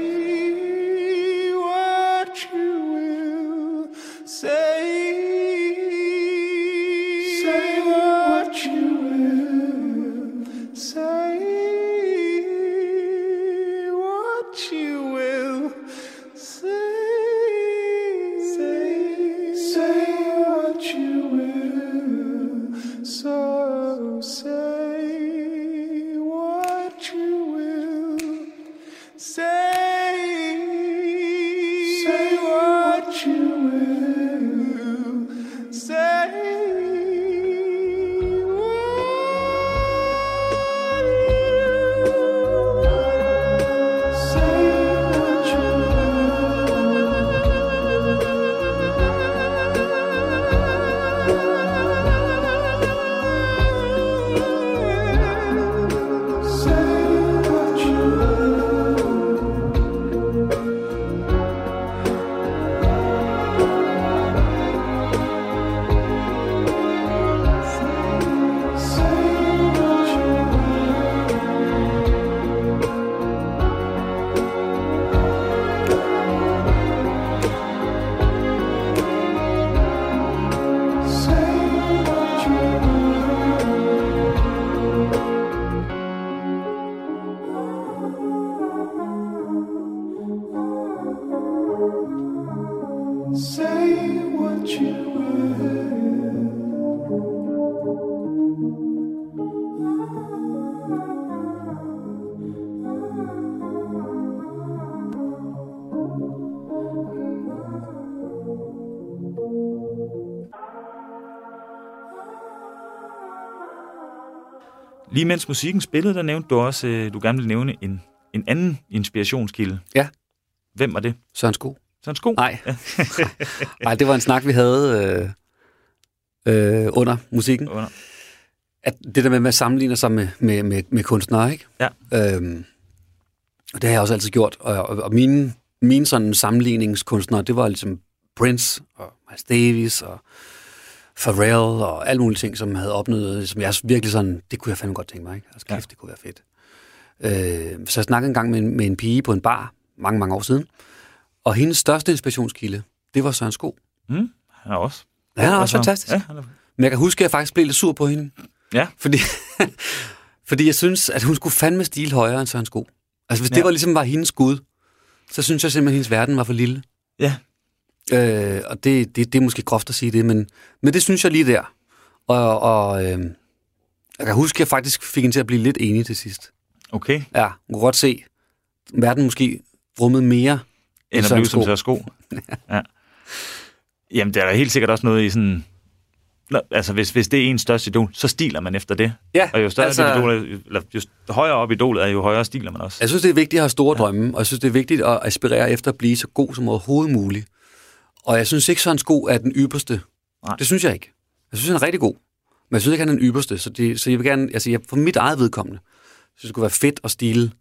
Say, Lige mens musikken spillede, der nævnte du også, øh, du gerne ville nævne en, en anden inspirationskilde. Ja. Hvem var det? Søren Sko. Søren Sko? Nej. Nej, det var en snak, vi havde øh, øh, under musikken. Under. At det der med, at sammenligne sig med, med, med, med kunstnere, ikke? Ja. Øhm, og det har jeg også altid gjort. Og, og, og mine, mine sådan sammenligningskunstnere, det var ligesom Prince og Miles Davis og Pharrell og alle mulige ting, som havde opnået, som jeg virkelig sådan, det kunne jeg fandme godt tænke mig, ikke? Altså kæft, ja. det kunne være fedt. Øh, så jeg snakkede en gang med en, med en pige på en bar, mange, mange år siden, og hendes største inspirationskilde, det var Søren Sko. Mm, han er også. Ja, han er også fantastisk. Ja, han er... Men jeg kan huske, at jeg faktisk blev lidt sur på hende. Ja. Fordi, fordi jeg synes, at hun skulle fandme stil højere end Søren Sko. Altså hvis det Ja. var ligesom var hendes skud, så synes jeg simpelthen, at hendes verden var for lille. Ja. Øh, og det, det, det er måske groft at sige det, men, men det synes jeg lige der. Og, og øh, jeg kan huske, at jeg faktisk fik hende til at blive lidt enig til sidst. Okay. Ja, hun kunne godt se, verden måske rummede mere End at blive som. Søren Sko. ja. Jamen, der er da helt sikkert også noget i sådan... Altså, hvis, hvis det er ens største idol, så stiler man efter det. Ja, Og jo større altså... idol, er- eller jo højere op i idolet er, jo højere stiler man også. Jeg synes, det er vigtigt at have store ja. drømme, og jeg synes, det er vigtigt at aspirere efter at blive så god som overhovedet muligt. Og jeg synes ikke, Søren Sko er den ypperste. Nej. Det synes jeg ikke. Jeg synes, han er rigtig god. Men jeg synes ikke, han er den ypperste. Så, det, så jeg vil gerne, altså jeg, for mit eget vedkommende, synes det skulle være fedt at stile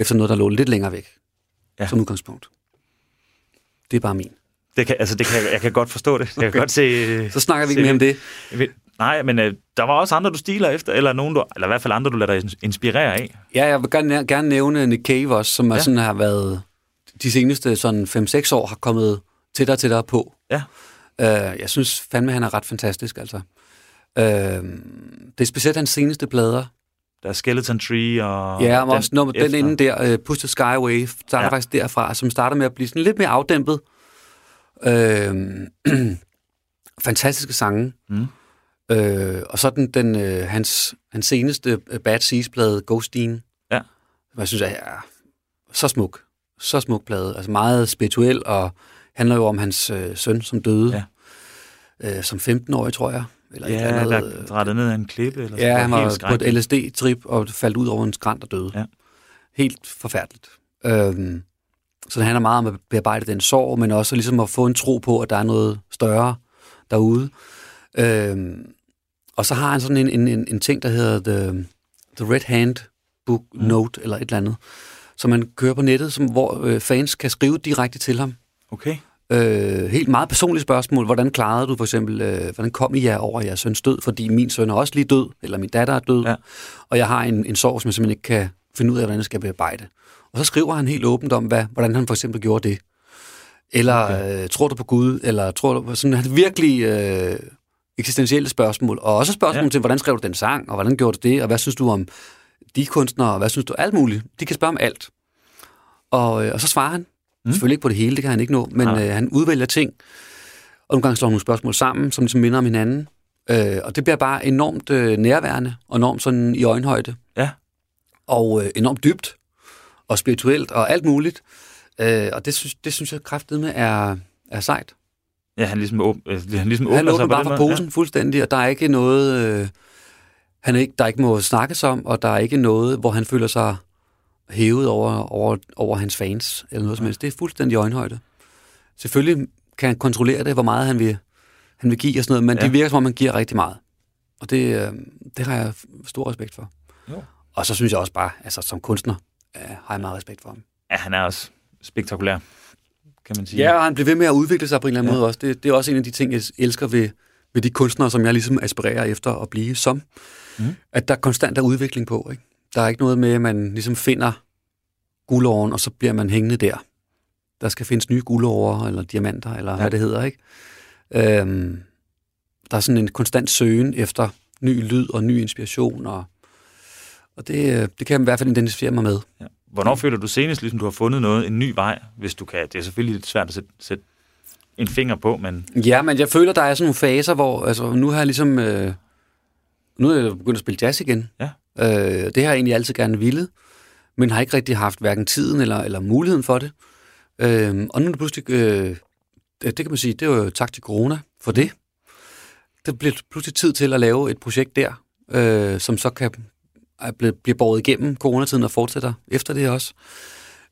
efter noget, der lå lidt længere væk. Ja. Som udgangspunkt. Det er bare min. Det kan, altså, det kan, jeg kan godt forstå det. Jeg kan godt se... Så snakker vi ikke mere om det. Ved- Nej, men øh, der var også andre, du stiler efter, eller nogen, du, eller i hvert fald andre, du lader dig inspirere af. Ja, jeg vil gerne, gerne nævne Nick Cave også, som. Ja. er sådan, har været de seneste sådan 5-6 år har kommet tættere og tættere på. Ja. Uh, jeg synes fandme, han er ret fantastisk, altså. Uh, det er specielt hans seneste plader. Der er Skeleton Tree og... ja, men også nummer, den inden der, uh, Push the Sky Away, starter Ja. ja. faktisk derfra, som starter med at blive sådan lidt mere afdæmpet. Uh, fantastiske sange. Mm. Uh, og så den, den uh, hans, hans seneste uh, Bad Seas-plade, Ghostine. Ja. Som jeg synes er så smuk. Så smuk plade. Altså meget spirituel, og handler jo om hans øh, søn, som døde. Ja. Øh, som 15-årig, tror jeg. Eller et Ja, eller der andet, øh, drættede ned af en klippe. Eller Ja, han var på et. LSD-trip og faldt ud over en skrant og døde. Ja. Helt forfærdeligt. Øhm, så det handler meget om at bearbejde den sorg, men også ligesom at få en tro på, at der er noget større derude. Øhm, Og så har han sådan en, en, en, en ting, der hedder The, The Red Hand Book mm. Note, eller et eller andet, som man kører på nettet, som, hvor øh, fans kan skrive direkte til ham. Okay. Øh, helt meget personlige spørgsmål. Hvordan klarede du for eksempel, øh, hvordan kom I jer over jeres søns død? Fordi min søn er også lige død, eller min datter er død, Ja. og jeg har en, en sorg, som jeg simpelthen ikke kan finde ud af, hvordan jeg skal bearbejde. Og så skriver han helt åbent om, hvad, hvordan han for eksempel gjorde det. Eller okay. øh, tror du på Gud? Eller tror du på sådan han virkelig øh, eksistentielle spørgsmål. Og også spørgsmål ja. til, hvordan skrev du den sang? Og hvordan gjorde du det? Og hvad synes du om de kunstnere? Og hvad synes du? Alt muligt. De kan spørge om alt. Og, øh, og så svarer han. Mm. Selvfølgelig ikke på det hele, det kan han ikke nå. Men Nej. øh, han udvælger ting. Og nogle gange slår han nogle spørgsmål sammen, som ligesom minder om hinanden. Øh, og det bliver bare enormt øh, nærværende, og enormt sådan i øjenhøjde. Ja. Og øh, enormt dybt, og spirituelt, og alt muligt. Øh, og det synes, det synes jeg kraftedeme er, er sejt. Ja, han ligesom, åb- øh, han ligesom Han åbner sig åbner på bare for posen ja. fuldstændig, og der er ikke noget, øh, han er ikke, der er ikke må snakkes om, og der er ikke noget, hvor han føler sig hævet over, over, over hans fans, eller noget som helst. Det er fuldstændig øjenhøjde. Selvfølgelig kan han kontrollere det, hvor meget han vil, han vil give og sådan noget, men Ja. ja. det virker som om, han giver rigtig meget. Og det, øh, det har jeg stor respekt for. Jo. Og så synes jeg også bare, altså som kunstner, øh, har jeg meget respekt for ham. Ja, han er også spektakulær, kan man sige. Ja, og han bliver ved med at udvikle sig på en eller anden Ja. ja. måde også. Det, det er også en af de ting, jeg elsker ved, ved de kunstnere, som jeg ligesom aspirerer efter at blive som. Mm. At der konstant er udvikling på. Ikke? Der er ikke noget med, at man ligesom finder guldåren, og så bliver man hængende der. Der skal findes nye guldårer, eller diamanter, eller ja. hvad det hedder. ikke. Øhm, der er sådan en konstant søgen efter ny lyd og ny inspiration, og, og det, det kan jeg i hvert fald identificere mig med. Ja. Hvornår føler du senest, ligesom du har fundet noget, en ny vej, hvis du kan? Det er selvfølgelig lidt svært at sætte, sætte en finger på, men Ja, men jeg føler, der er sådan nogle faser, hvor altså, nu har jeg ligesom... Øh, nu er jeg begyndt at spille jazz igen. Ja. Øh, det har jeg egentlig altid gerne ville, men har ikke rigtig haft hverken tiden eller, eller muligheden for det. Øh, og nu er det pludselig... Øh, det, kan man sige, det er jo tak til corona for det. Det bliver pludselig tid til at lave et projekt der, øh, som så kan blevet, bliver båret igennem coronatiden og fortsætter efter det også.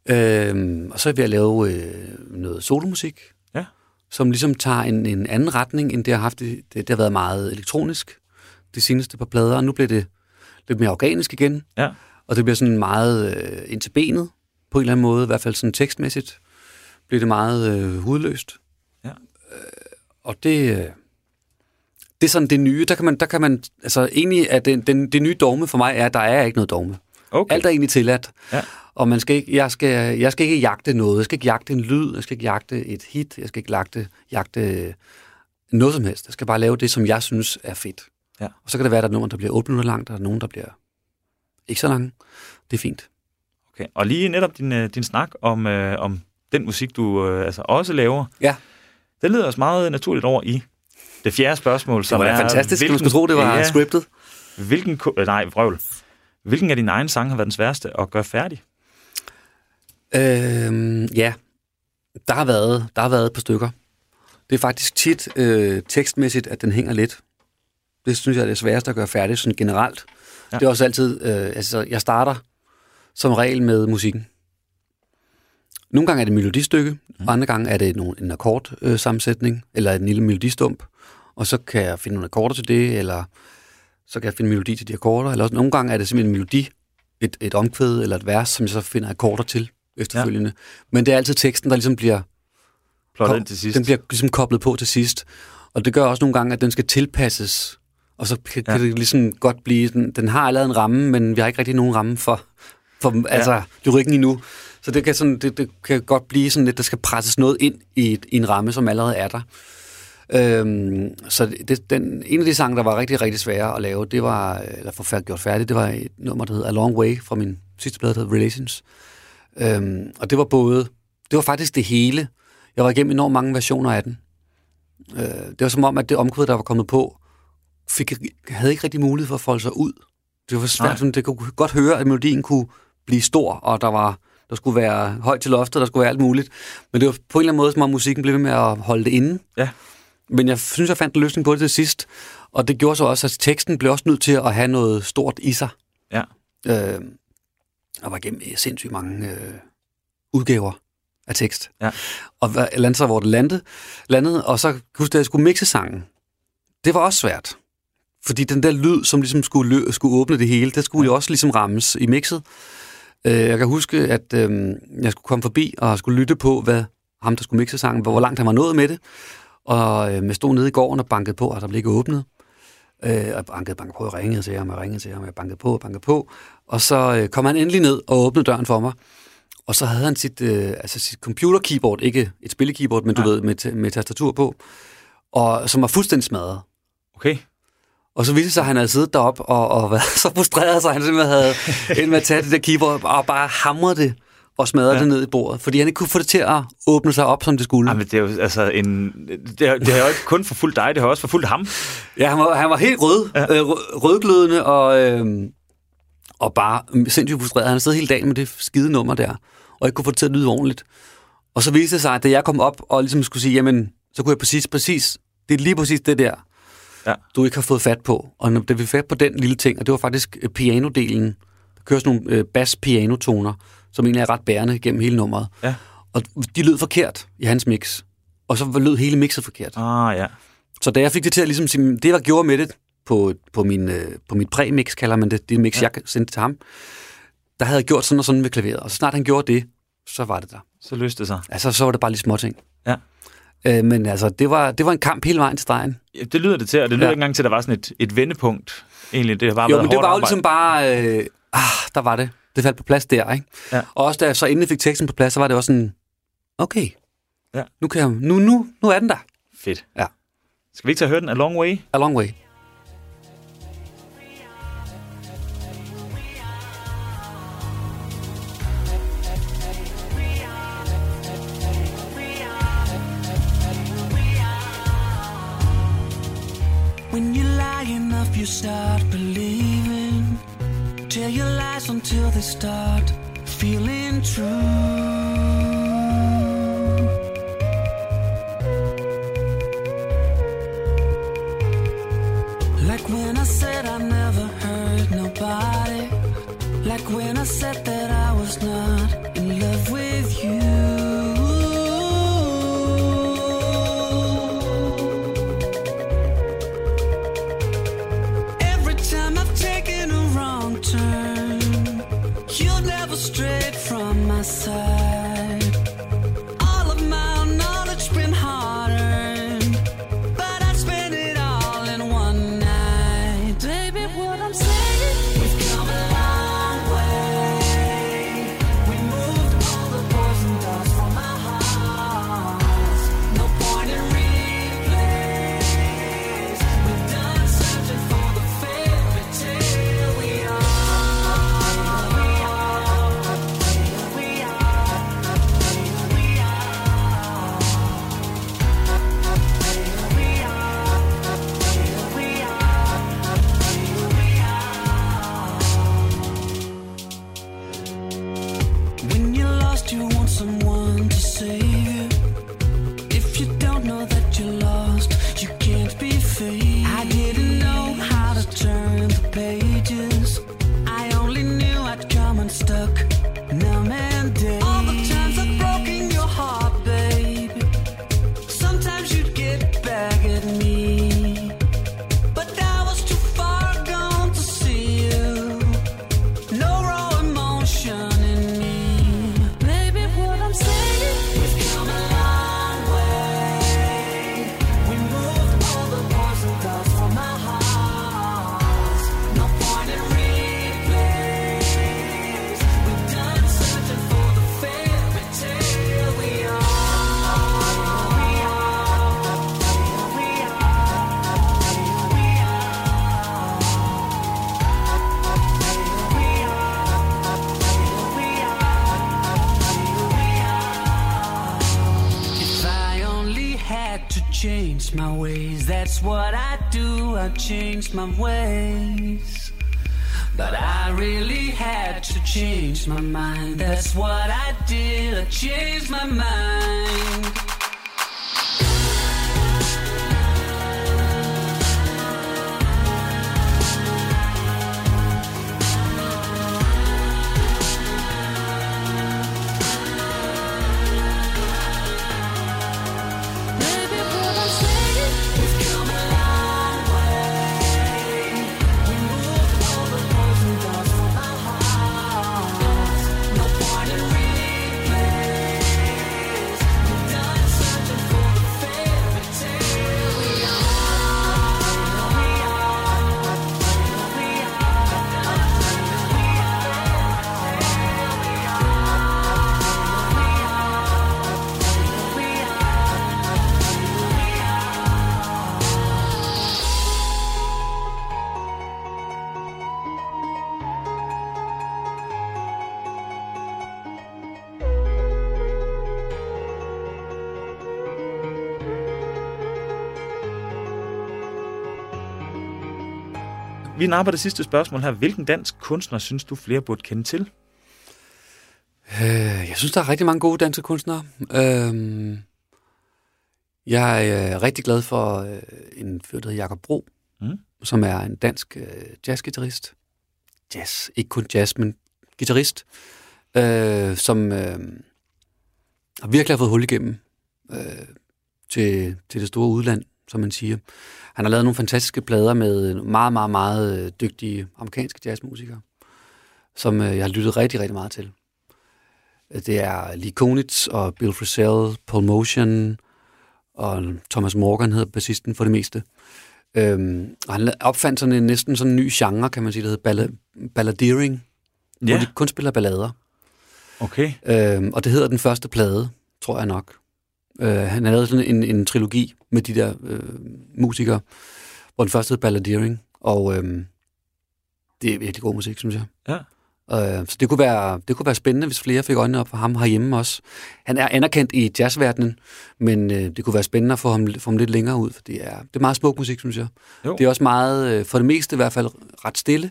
Øh, og så er vi at lave øh, noget solomusik, Ja. som ligesom tager en, en anden retning, end det har haft. Det, det, det har været meget elektronisk de seneste par plader, og nu bliver det lidt mere organisk igen. ja. Og det bliver sådan meget øh, ind til benet, på en eller anden måde, i hvert fald sådan tekstmæssigt, bliver det meget øh, hudløst. Ja. Øh, og det, øh, det er sådan det nye, der kan man, der kan man altså egentlig er den, den, det nye dogme for mig er, at der er ikke noget dogme. Okay. Alt er egentlig tilladt. Ja. Og man skal ikke, jeg, skal, jeg skal ikke jagte noget. Jeg skal ikke jagte en lyd. Jeg skal ikke jagte et hit. Jeg skal ikke jagte, jagte noget som helst. Jeg skal bare lave det, som jeg synes er fedt. Ja. Og så kan det være, at der er nogen, der bliver 8 minutter langt, og der er nogen, der bliver ikke så lange. Det er fint. Okay. Og lige netop din, øh, din snak om, øh, om den musik, du øh, altså også laver, Ja. den leder os meget naturligt over i det fjerde spørgsmål, Det som var da er... fantastisk. Man skulle tro, det var ja, scriptet. Hvilken, øh, nej, vrøvl. Hvilken af dine egne sange har været den sværeste at gøre færdig? Øhm, ja, der har, været, der har været et par stykker. Det er faktisk tit øh, tekstmæssigt, at den hænger lidt. Det synes jeg er det sværeste at gøre færdigt, sådan generelt. Ja. Det er også altid, øh, altså jeg starter som regel med musikken. Nogle gange er det et melodistykke, mm. andre gange er det nogle, en akkordsammensætning, øh, eller en lille melodistump, og så kan jeg finde nogle akkorder til det, eller så kan jeg finde melodi til de akkorder, eller også nogle gange er det simpelthen en melodi, et, et omkvæd eller et vers, som jeg så finder akkorder til efterfølgende. Ja. Men det er altid teksten, der ligesom bliver, Plottet til sidst. den bliver ligesom koblet på til sidst. Og det gør også nogle gange, at den skal tilpasses. Og så kan, Ja. ja. kan det ligesom godt blive, den, den har allerede en ramme, men vi har ikke rigtig nogen ramme for, for altså, lyrikken endnu. Så det kan, sådan, det, det kan godt blive sådan lidt, der skal presses noget ind i, i en ramme, som allerede er der. Øhm, så det, den, en af de sange, der var rigtig, rigtig svære at lave, det var, eller få færd- gjort færdigt, det var et nummer, der hed A Long Way fra min sidste plade, der hed Relations. Øhm, og det var både, det var faktisk det hele. Jeg var igennem enormt mange versioner af den. Øh, det var som om, at det omkvæd, der var kommet på, fik, havde ikke rigtig mulighed for at folde sig ud. Det var Nej. svært, sådan, det kunne godt høre, at melodien kunne blive stor, og der var der skulle være højt til loftet, der skulle være alt muligt. Men det var på en eller anden måde, som om musikken blev ved med at holde det inde. Ja. Men jeg synes, jeg fandt en løsning på det til sidst. Og det gjorde så også, at teksten blev også nødt til at have noget stort i sig. Ja. Øh, og var igennem øh, sindssygt mange øh, udgaver af tekst. Ja. Og landede så, hvor det landede, landede, og så kunne jeg at jeg skulle mixe sangen. Det var også svært. Fordi den der lyd, som ligesom skulle, lø- skulle åbne det hele, der skulle jo også ligesom rammes i mixet. Øh, jeg kan huske, at øh, jeg skulle komme forbi og skulle lytte på, hvad ham, der skulle mixe sangen, hvor langt han var nået med det. Og øh, jeg stod nede i gården og bankede på, og der blev ikke åbnet. Øh, og bankede, bankede på, og ringede til ham, og ringede til ham, og jeg bankede på og bankede på. Og så øh, kom han endelig ned og åbnede døren for mig. Og så havde han sit, øh, altså sit computer keyboard, ikke et spillekeyboard, men du Ja. ved, med, med tastatur på, og som var fuldstændig smadret. Okay. Og så viste det sig, at han havde siddet deroppe og, og været så frustreret, så han simpelthen havde endt med at tage det der keyboard og bare hamre det og smadre ja. Det ned i bordet. Fordi han ikke kunne få det til at åbne sig op, som det skulle. Jamen, det er jo altså en... Det har, det har jo ikke kun forfulgt dig, det har også forfulgt ham. Ja, han var, han var helt rød, ja. Øh, rød- rødglødende og, øh, og bare sindssygt frustreret. Han stod hele dagen med det skide nummer der, og ikke kunne få det til at lyde ordentligt. Og så viste det sig, at da jeg kom op og ligesom skulle sige, jamen, så kunne jeg præcis, præcis, det er lige præcis det der, Ja. du ikke har fået fat på. Og når, vi fik fat på den lille ting, og det var faktisk øh, pianodelen, der kører sådan nogle øh, bass-pianotoner, som egentlig er ret bærende gennem hele nummeret. Ja. Og de lød forkert i hans mix. Og så lød hele mixet forkert. Ah, ja. Så da jeg fik det til at ligesom sige, det jeg gjorde med det på, på, min, øh, på mit præmix, kalder man det, det mix, ja. jeg sendte til ham, der havde jeg gjort sådan og sådan med klaveret. Og så snart han gjorde det, så var det der. Så løste det sig. Altså, så var det bare lige småting. Øh, men altså, det var, det var en kamp hele vejen til stregen. Ja, Det lyder det til, og det lyder Ja. ikke engang til, at der var sådan et, et vendepunkt. Egentlig, det har bare Jo, været men det var jo arbejde. ligesom bare, øh, ah, der var det. Det faldt på plads der, ikke? Ja. Og også da jeg så endelig fik teksten på plads, så var det også sådan, okay, Ja. nu, kan jeg, nu, nu, nu er den der. Fedt. Ja. Skal vi ikke tage og høre den A Long Way? A long way. Lie enough, you start believing. Tell your lies until they start feeling true. Like when I said I never hurt nobody. Like when I said that I was not my ways. But I really had to change my mind. That's what I did. I changed my mind. Vi napper det sidste spørgsmål her. Hvilken dansk kunstner synes du flere burde kende til? Øh, jeg synes, der er rigtig mange gode danske kunstnere. Øh, jeg er rigtig glad for øh, en fyr, der hedder Jacob Bro, Mm. som er en dansk øh, jazzgitarrist. Jazz, ikke kun jazz, men guitarist, øh, som øh, har virkelig har fået hul igennem øh, til, til det store udland, som man siger. Han har lavet nogle fantastiske plader med meget, meget, meget øh, dygtige amerikanske jazzmusikere, som øh, jeg har lyttet rigtig, rigtig meget til. Det er Lee Konitz og Bill Frisell, Paul Motion og Thomas Morgan hedder bassisten for det meste. Øhm, og han opfandt sådan en næsten sådan en ny genre, kan man sige, der hedder balla- balladeering, ja. hvor de kun spiller ballader. Okay. Øhm, og det hedder den første plade, tror jeg nok. Øh, han har lavet sådan en, en trilogi med de der øh, musikere, hvor den første hedder Balladeering, og øhm, det er virkelig god musik, synes jeg. Ja. Øh, så det kunne, være, det kunne være spændende, hvis flere fik øjnene op for ham herhjemme også. Han er anerkendt i jazzverdenen, men øh, det kunne være spændende at få ham, få ham lidt længere ud, for det er, det er meget smuk musik, synes jeg. Jo. Det er også meget, øh, for det meste i hvert fald, ret stille,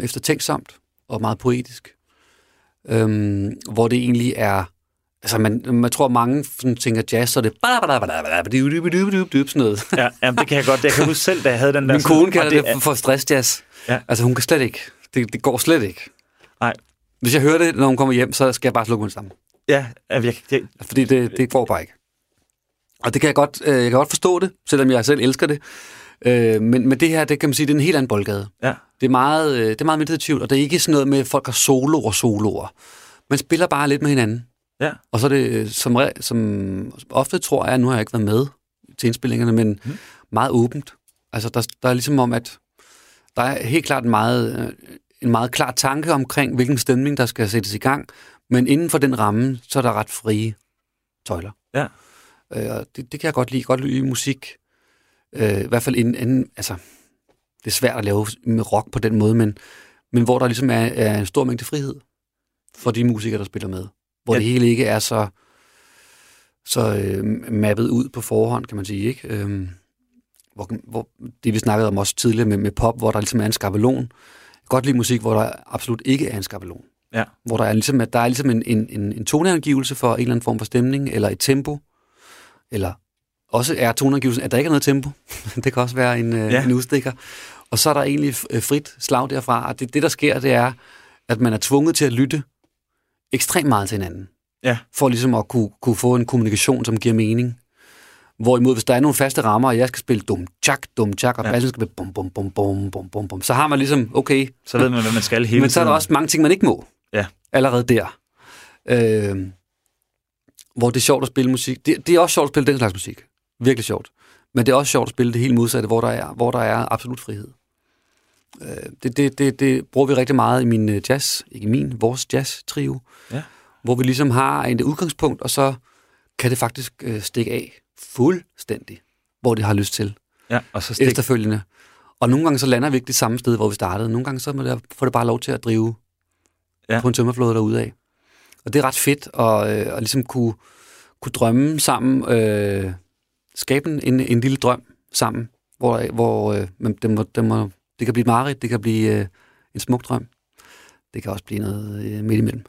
eftertænksomt og meget poetisk. Øhm, hvor det egentlig er... Altså, man, man tror, mange sådan, tænker jazz, så er det... Sådan noget. Ja, jamen, det kan jeg godt. Jeg kan huske selv, da jeg havde den der... Min kone kalder det, det for stressjazz. Ja. Altså, hun kan slet ikke. Det, det går slet ikke. Nej. Hvis jeg hører det, når hun kommer hjem, så skal jeg bare slukke mig sammen. Ja, jeg, jeg, Fordi det, det går bare ikke. Og det kan jeg godt, øh, jeg kan godt forstå det, selvom jeg selv elsker det. Øh, men, men det her, det kan man sige, det er en helt anden boldgade. ja. Det er meget, øh, det er meget meditativt, og det er ikke sådan noget med, at folk har soloer og soloer. Man spiller bare lidt med hinanden. Ja. Og så er det, øh, som, som ofte tror jeg, nu har jeg ikke været med til indspillingerne, men mm. meget åbent. Altså, der, der er ligesom om, at der er helt klart en meget, øh, en meget klar tanke omkring, hvilken stemning, der skal sættes i gang. Men inden for den ramme, så er der ret frie tøjler. Ja. Øh, og det, det kan jeg godt lide. Godt lide musik. Øh, I hvert fald en, en, altså, det er svært at lave med rock på den måde, men, men hvor der ligesom er, er en stor mængde frihed for de musikere, der spiller med. Hvor Ja. det hele ikke er så, så øh, mappet ud på forhånd, kan man sige. Ikke? Øhm, hvor, hvor, det vi snakkede om også tidligere med, med pop, hvor der ligesom er en skabelon. Jeg godt lide musik, hvor der absolut ikke er en skabelon. Ja. Hvor der er ligesom, at der er ligesom en, en, en, en toneangivelse for en eller anden form for stemning, eller et tempo, eller også er toneangivelsen, at der ikke er noget tempo. det kan også være en, Ja. ja. en udstikker. Og så er der egentlig øh, frit slag derfra, og det, det der sker, det er, at man er tvunget til at lytte ekstremt meget til hinanden. Ja. For ligesom at kunne, kunne få en kommunikation, som giver mening. Hvorimod, hvis der er nogle faste rammer, og jeg skal spille dum tjak, dum tjak, og Ja. bassen skal blive bum, bum, bum, bum, bum, bum, bum, så har man ligesom, okay, Så ved man, hvad man skal hele men så er der også mange ting, man ikke må. Ja. Allerede der. Øh, hvor det er sjovt at spille musik. Det, det er også sjovt at spille den slags musik. Virkelig sjovt. Men det er også sjovt at spille det helt modsatte, hvor der er, hvor der er absolut frihed. Øh, det, det, det, det bruger vi rigtig meget i min øh, jazz, ikke min, vores jazz-trio. Ja. Hvor vi ligesom har en udgangspunkt, og så kan det faktisk øh, stikke af fuldstændig, hvor det har lyst til Ja, og så stik. efterfølgende. Og nogle gange så lander vi ikke det samme sted, hvor vi startede. Nogle gange så må det, får det bare lov til at drive Ja. på en tømmerflåde derude af. Og det er ret fedt at, øh, at ligesom kunne, kunne drømme sammen, øh, skabe en, en lille drøm sammen, hvor, hvor øh, det, må, det, må, det kan blive et mareridt, det kan blive øh, en smuk drøm. Det kan også blive noget øh, midt imellem.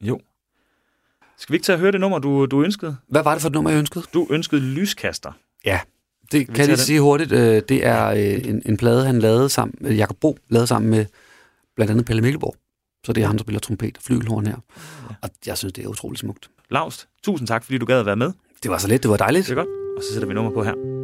Jo. Skal vi ikke tage at høre det nummer, du, du ønskede? Hvad var det for et nummer, jeg ønskede? Du ønskede lyskaster. Det vi kan jeg lige den? sige hurtigt. Øh, det er øh, en, en plade, han lavede sammen med Jacob Bo, lavede sammen med blandt andet Pelle Mikkelborg. Så det er ham, der spiller trompet og flygelhorn her. Og jeg synes, det er utroligt smukt. Laust, tusind tak, fordi du gad at være med. Det var så let, det var dejligt. Det er godt. Og så sætter vi nummer på her.